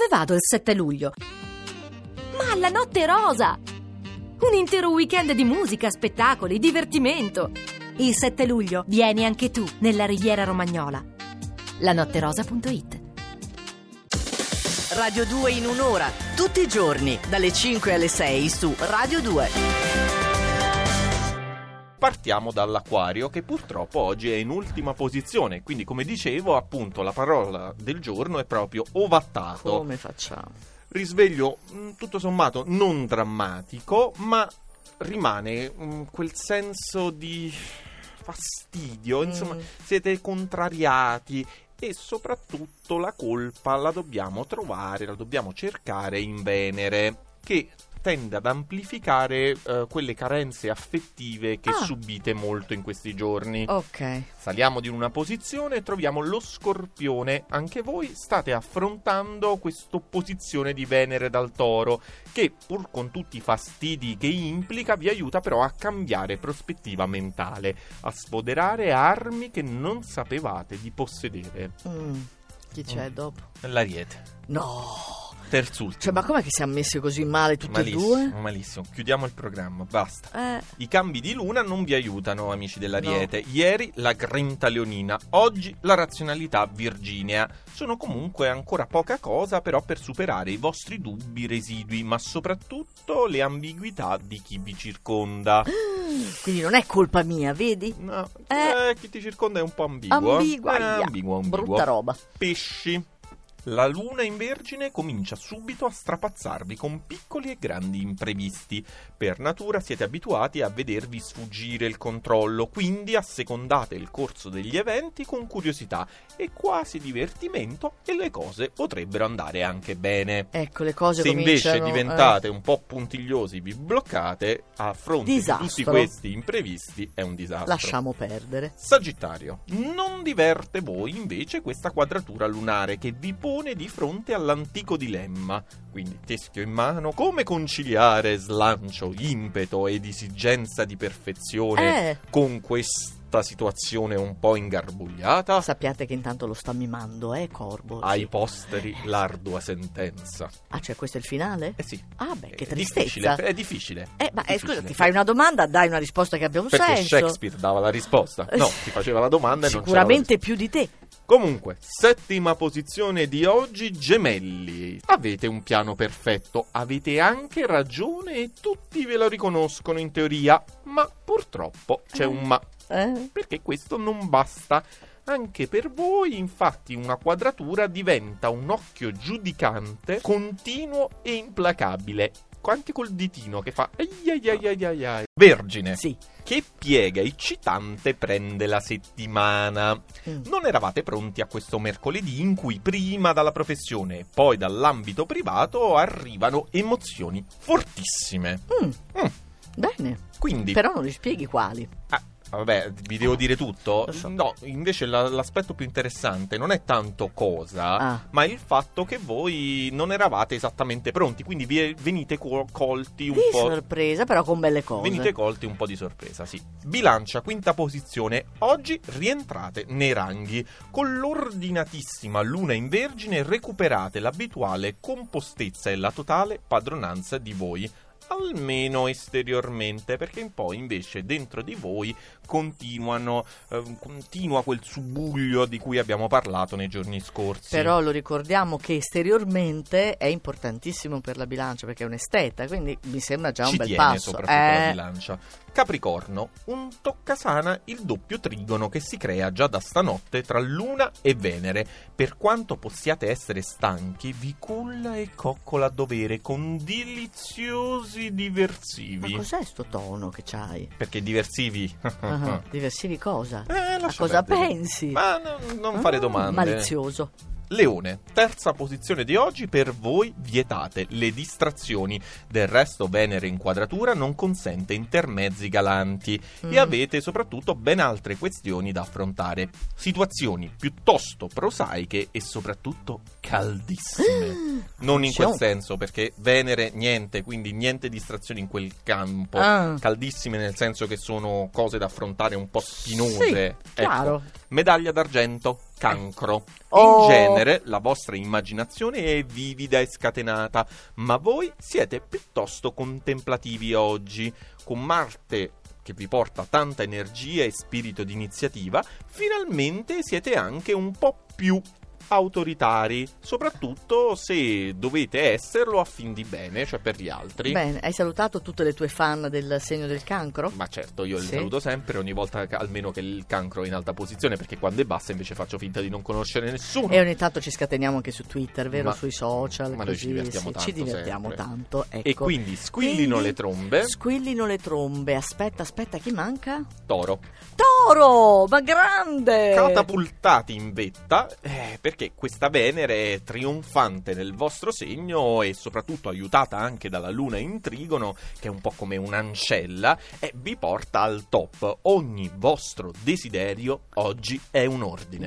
Dove vado il 7 luglio? Ma alla Notte Rosa! Un intero weekend di musica, spettacoli, divertimento. Il 7 luglio vieni anche tu nella Riviera Romagnola. lanotterosa.it Radio 2 in un'ora, tutti i giorni, dalle 5 alle 6 su Radio 2. Partiamo dall'acquario che purtroppo oggi è in ultima posizione, quindi come dicevo appunto la parola del giorno è proprio ovattato. Come facciamo? Risveglio mh, tutto sommato non drammatico, ma rimane mh, quel senso di fastidio, insomma siete contrariati e soprattutto la colpa la dobbiamo trovare, la dobbiamo cercare in Venere, che tende ad amplificare eh, quelle carenze affettive che Ah. subite molto in questi giorni. Ok. Saliamo di una posizione e troviamo lo scorpione. Anche voi state affrontando questa opposizione di Venere dal toro, che pur con tutti i fastidi che implica, vi aiuta però a cambiare prospettiva mentale, a sfoderare armi che non sapevate di possedere. Mm. Chi c'è dopo? L'ariete. No. Terzultimo. Cioè, ma com'è che siamo messi così male tutti malissimo, e due? malissimo. Chiudiamo il programma, basta. Eh, I cambi di luna non vi aiutano, amici dell'Ariete. Ieri la grinta leonina, oggi la razionalità virginea. Sono comunque ancora poca cosa, però, per superare i vostri dubbi residui, ma soprattutto le ambiguità di chi vi circonda. quindi non è colpa mia, vedi? No, Eh. eh, chi ti circonda è un po' ambiguo. Ambigua, Eh, ambiguo, ambiguo. Brutta roba. Pesci. La luna in vergine comincia subito a strapazzarvi con piccoli e grandi imprevisti. Per natura siete abituati a vedervi sfuggire il controllo, quindi assecondate il corso degli eventi con curiosità e quasi divertimento e le cose potrebbero andare anche bene. Ecco, le cose Se invece cominciano... diventate un po' puntigliosi, vi bloccate, a fronte Disastro. di tutti questi imprevisti è un eh, disastro. lasciamo perdere. Sagittario, non diverte voi invece questa quadratura lunare che vi pone di fronte all'antico dilemma. Quindi teschio in mano, come conciliare slancio, impeto ed esigenza di perfezione Eh, con questa situazione un po' ingarbugliata? sappiate che intanto lo sta mimando, eh, Corbo? Ai posteri l'ardua sentenza. Ah, cioè questo è il finale? Eh sì. Ah, beh, che è difficile, tristezza. è difficile. Eh, ma eh, Difficile. scusa, ti fai una domanda, dai una risposta che abbia un Perché senso. Shakespeare dava la risposta. No, ti faceva la domanda e non Sicuramente più di te. Comunque, settima posizione di oggi, gemelli. Avete un piano perfetto, avete anche ragione e tutti ve lo riconoscono in teoria, ma purtroppo c'è un ma, Eh? perché questo non basta. Anche per voi, infatti, una quadratura diventa un occhio giudicante, continuo e implacabile. Anche col ditino che fa ai ai ai ai ai ai. Vergine. Sì. Che piega eccitante prende la settimana. Mm. Non eravate pronti a questo mercoledì in cui prima dalla professione e poi dall'ambito privato arrivano emozioni fortissime. Mm, Mm, bene. Quindi, Però non gli spieghi quali. ah, vabbè, vi devo dire tutto? So. No, invece la- l'aspetto più interessante non è tanto cosa, Ah. ma il fatto che voi non eravate esattamente pronti, quindi vi venite co- colti un Di po'. sorpresa, però con belle cose. Venite colti un po' di sorpresa, sì. Bilancia, quinta posizione. Oggi rientrate nei ranghi. Con l'ordinatissima luna in vergine recuperate l'abituale compostezza e la totale padronanza di voi. Almeno esteriormente, perché poi invece dentro di voi continuano, eh, continua quel subuglio di cui abbiamo parlato nei giorni scorsi. Però lo ricordiamo che esteriormente è importantissimo per la bilancia perché è un esteta, quindi mi sembra già un ci bel tiene passo. soprattutto la Eh, bilancia. Capricorno, un toccasana il doppio trigono che si crea già da stanotte tra Luna e Venere. Per quanto possiate essere stanchi, vi culla e coccola a dovere con deliziosi ma diversivi. cos'è sto tono che c'hai? Perché diversivi? Ah, Diversivi cosa? Eh, A cosa perdere. pensi? Ma non, non fare Ah, domande. Malizioso. Leone, terza posizione di oggi, per voi vietate le distrazioni. Del resto Venere in quadratura non consente intermezzi galanti e Mm. avete soprattutto ben altre questioni da affrontare. Situazioni piuttosto prosaiche e soprattutto caldissime. Non in quel senso, perché Venere niente, quindi niente distrazioni in quel campo. Ah. Caldissime nel senso che sono cose da affrontare un po' spinose. Sì, Ecco. Medaglia d'argento. Cancro. Oh. In genere la vostra immaginazione è vivida e scatenata, ma voi siete piuttosto contemplativi oggi. Con Marte che vi porta tanta energia e spirito di iniziativa, finalmente siete anche un po' più autoritari, soprattutto se dovete esserlo a fin di bene, cioè per gli altri. Bene, hai salutato tutte le tue fan del segno del cancro? Ma certo, io li Sì. saluto sempre, ogni volta che- almeno che il cancro è in alta posizione, perché quando è bassa invece faccio finta di non conoscere nessuno. E ogni tanto ci scateniamo anche su Twitter, vero? Ma- Sui social. ma noi così, ci divertiamo sì, tanto Ci divertiamo sempre. tanto, ecco. E quindi squillino Quindi, le trombe. Squillino le trombe. Aspetta, aspetta, chi manca? Toro. Toro! Ma grande! catapultati in vetta eh, perché questa Venere è trionfante nel vostro segno e soprattutto aiutata anche dalla luna in trigono che è un po' come un'ancella e vi porta al top. Ogni vostro desiderio oggi è un ordine